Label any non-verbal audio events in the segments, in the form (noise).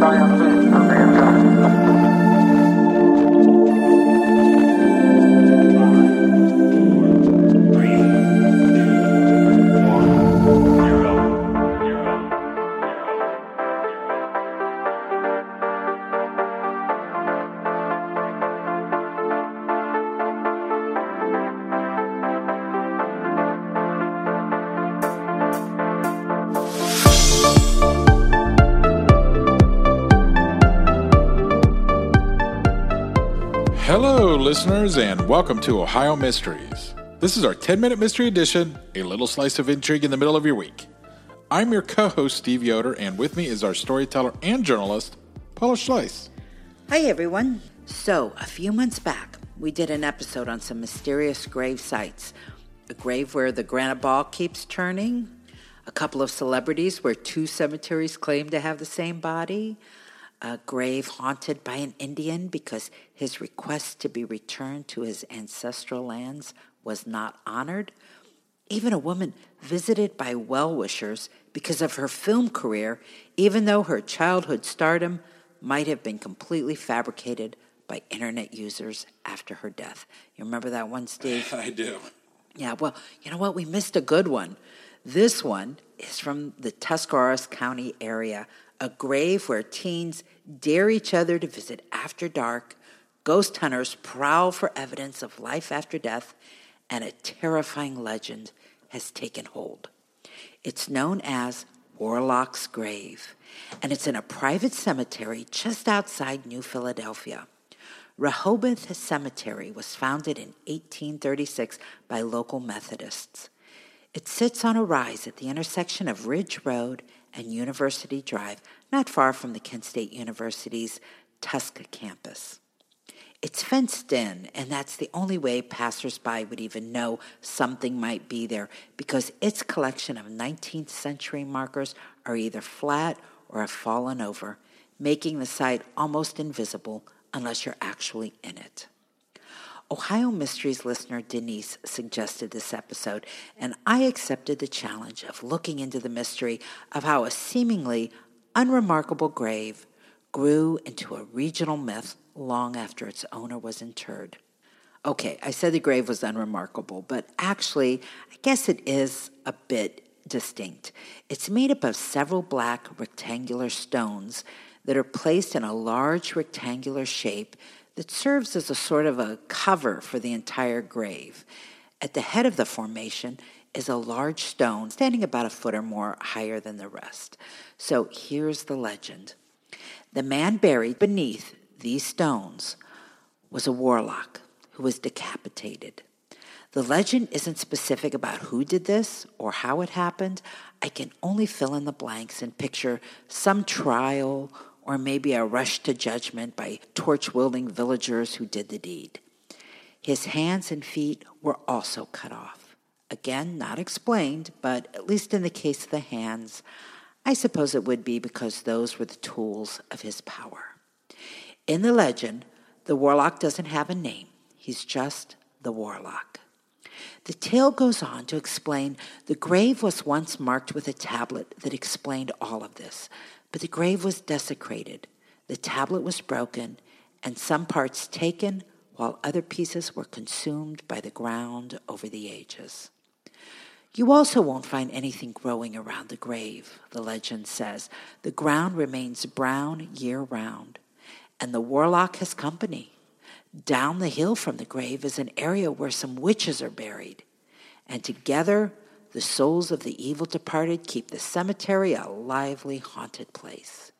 朝阳镇。Hello, listeners, and welcome to Ohio Mysteries. This is our 10 minute mystery edition, a little slice of intrigue in the middle of your week. I'm your co host, Steve Yoder, and with me is our storyteller and journalist, Paula Schleis. Hi, everyone. So, a few months back, we did an episode on some mysterious grave sites. A grave where the granite ball keeps turning, a couple of celebrities where two cemeteries claim to have the same body, a grave haunted by an Indian because his request to be returned to his ancestral lands was not honored, even a woman visited by well wishers because of her film career, even though her childhood stardom might have been completely fabricated by internet users after her death. You remember that one, Steve? (laughs) I do. Yeah, well, you know what? We missed a good one. This one is from the Tuscarawas County area, a grave where teens dare each other to visit after dark, ghost hunters prowl for evidence of life after death, and a terrifying legend has taken hold. It's known as Warlock's Grave, and it's in a private cemetery just outside New Philadelphia. Rehoboth Cemetery was founded in 1836 by local Methodists. It sits on a rise at the intersection of Ridge Road and University Drive, not far from the Kent State University's Tuska campus. It's fenced in, and that's the only way passersby would even know something might be there because its collection of 19th century markers are either flat or have fallen over, making the site almost invisible unless you're actually in it. Ohio Mysteries listener Denise suggested this episode, and I accepted the challenge of looking into the mystery of how a seemingly unremarkable grave grew into a regional myth long after its owner was interred. Okay, I said the grave was unremarkable, but actually, I guess it is a bit distinct. It's made up of several black rectangular stones that are placed in a large rectangular shape that serves as a sort of a cover for the entire grave. At the head of the formation is a large stone standing about a foot or more higher than the rest. So here's the legend The man buried beneath these stones was a warlock who was decapitated. The legend isn't specific about who did this or how it happened. I can only fill in the blanks and picture some trial or maybe a rush to judgment by torch wielding villagers who did the deed. His hands and feet were also cut off. Again, not explained, but at least in the case of the hands, I suppose it would be because those were the tools of his power. In the legend, the warlock doesn't have a name, he's just the warlock. The tale goes on to explain the grave was once marked with a tablet that explained all of this, but the grave was desecrated. The tablet was broken, and some parts taken, while other pieces were consumed by the ground over the ages. You also won't find anything growing around the grave, the legend says. The ground remains brown year round, and the warlock has company. Down the hill from the grave is an area where some witches are buried, and together the souls of the evil departed keep the cemetery a lively, haunted place.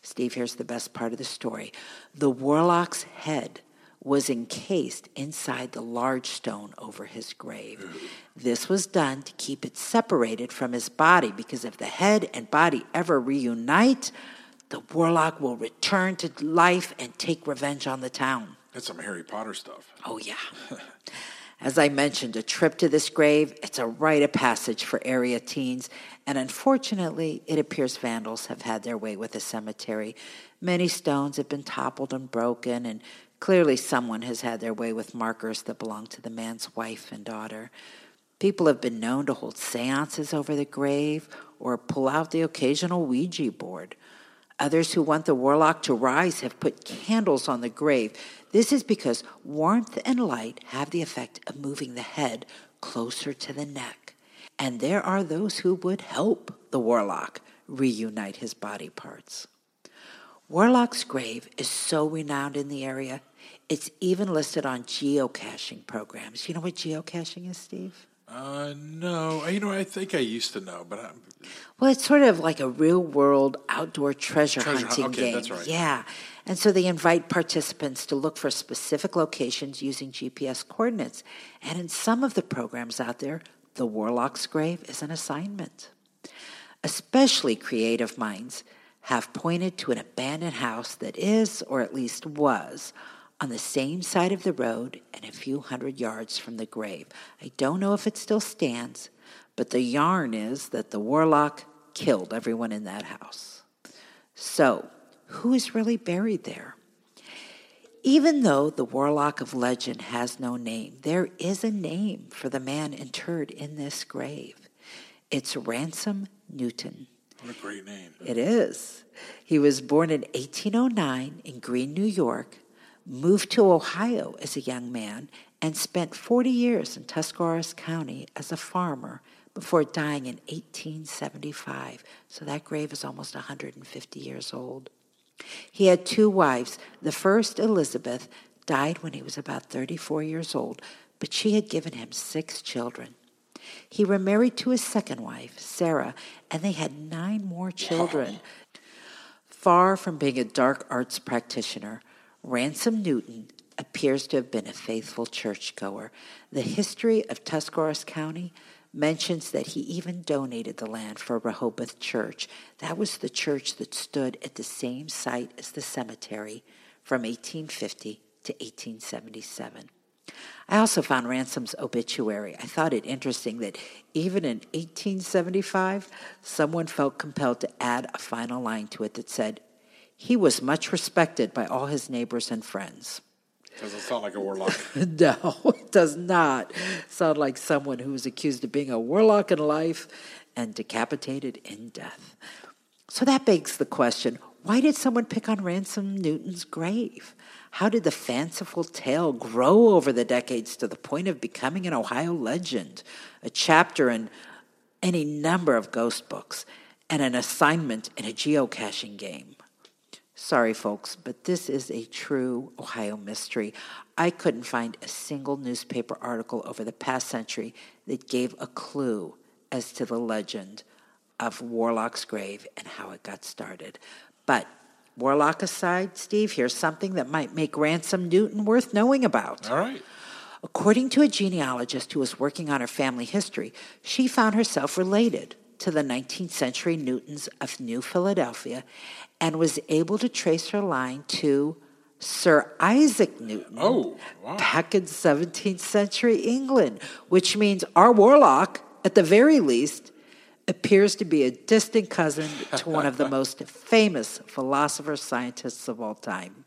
Steve, here's the best part of the story. The warlock's head was encased inside the large stone over his grave. This was done to keep it separated from his body because if the head and body ever reunite, the warlock will return to life and take revenge on the town. That's some Harry Potter stuff. Oh, yeah. (laughs) As I mentioned, a trip to this grave, it's a rite of passage for area teens, and unfortunately, it appears vandals have had their way with the cemetery. Many stones have been toppled and broken, and clearly someone has had their way with markers that belong to the man's wife and daughter. People have been known to hold seances over the grave or pull out the occasional Ouija board. Others who want the warlock to rise have put candles on the grave. This is because warmth and light have the effect of moving the head closer to the neck. And there are those who would help the warlock reunite his body parts. Warlock's grave is so renowned in the area, it's even listed on geocaching programs. You know what geocaching is, Steve? Uh, no, you know, I think I used to know, but I'm. Well, it's sort of like a real world outdoor treasure, Treasure hunt- hunting okay, game. that's right. Yeah. And so they invite participants to look for specific locations using GPS coordinates. And in some of the programs out there, the Warlock's Grave is an assignment. Especially creative minds have pointed to an abandoned house that is, or at least was, on the same side of the road and a few hundred yards from the grave. I don't know if it still stands, but the yarn is that the warlock killed everyone in that house. So, who is really buried there? Even though the warlock of legend has no name, there is a name for the man interred in this grave. It's Ransom Newton. what a great name. It is. He was born in 1809 in Greene, New York, moved to Ohio as a young man, and spent 40 years in Tuscarawas County as a farmer before dying in 1875. So that grave is almost 150 years old. He had two wives. The first, Elizabeth, died when he was about 34 years old, but she had given him six children. He remarried to his second wife, Sarah, and they had nine more children. Far from being a dark arts practitioner, Ransom Newton appears to have been a faithful churchgoer. The history of Tuscarawas County mentions that he even donated the land for Rehoboth Church. That was the church that stood at the same site as the cemetery from 1850 to 1877. I also found Ransom's obituary. I thought it interesting that even in 1875, someone felt compelled to add a final line to it that said, He was much respected by all his neighbors and friends. Doesn't sound like a warlock. (laughs) No, it does not sound like someone who was accused of being a warlock in life and decapitated in death. So that begs the question why did someone pick on Ransom Newton's grave? How did the fanciful tale grow over the decades to the point of becoming an Ohio legend, a chapter in any number of ghost books, and an assignment in a geocaching game? Sorry, folks, but this is a true Ohio mystery. I couldn't find a single newspaper article over the past century that gave a clue as to the legend of Warlock's grave and how it got started. But Warlock aside, Steve, here's something that might make Ransom Newton worth knowing about. All right. According to a genealogist who was working on her family history, she found herself related to the 19th century Newtons of New Philadelphia and was able to trace her line to Sir Isaac Newton Oh, wow. back in 17th century England, which means our warlock, at the very least, appears to be a distant cousin to one of the (laughs) most famous philosopher scientists of all time.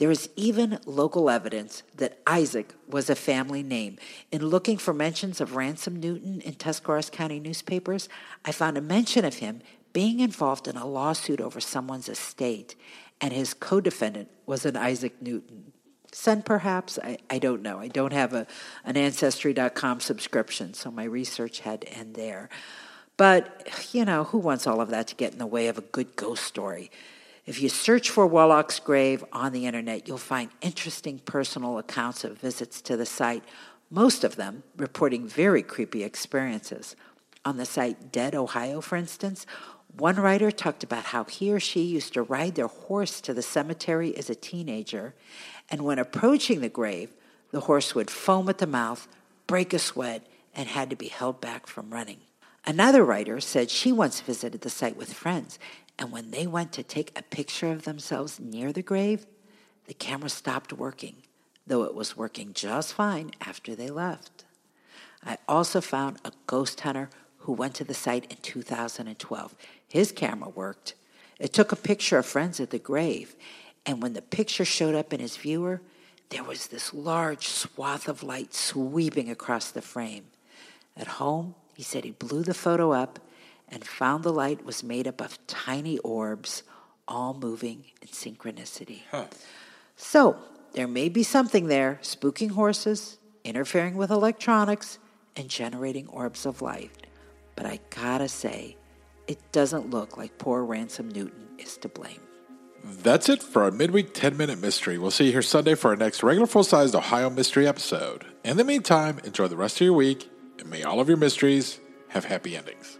There is even local evidence that Isaac was a family name. In looking for mentions of Ransom Newton in Tuscarawas County newspapers, I found a mention of him being involved in a lawsuit over someone's estate, and his co defendant was an Isaac Newton. Son, perhaps? I, I don't know. I don't have a, an Ancestry.com subscription, so my research had to end there. But, you know, who wants all of that to get in the way of a good ghost story? If you search for Warlock's grave on the internet, you'll find interesting personal accounts of visits to the site, most of them reporting very creepy experiences. On the site Dead Ohio, for instance, One writer talked about how he or she used to ride their horse to the cemetery as a teenager, and when approaching the grave, the horse would foam at the mouth, break a sweat, and had to be held back from running. Another writer said she once visited the site with friends, and when they went to take a picture of themselves near the grave, the camera stopped working, though it was working just fine after they left. I also found a ghost hunter who went to the site in 2012. His camera worked. It took a picture of friends at the grave, and when the picture showed up in his viewer, there was this large swath of light sweeping across the frame. At home, he said he blew the photo up and found the light was made up of tiny orbs, all moving in synchronicity. Huh. So, there may be something there spooking horses, interfering with electronics, and generating orbs of light. But I gotta say, it doesn't look like poor Ransom Newton is to blame. That's it for our midweek 10 minute mystery. We'll see you here Sunday for our next regular full sized Ohio mystery episode. In the meantime, enjoy the rest of your week and may all of your mysteries have happy endings.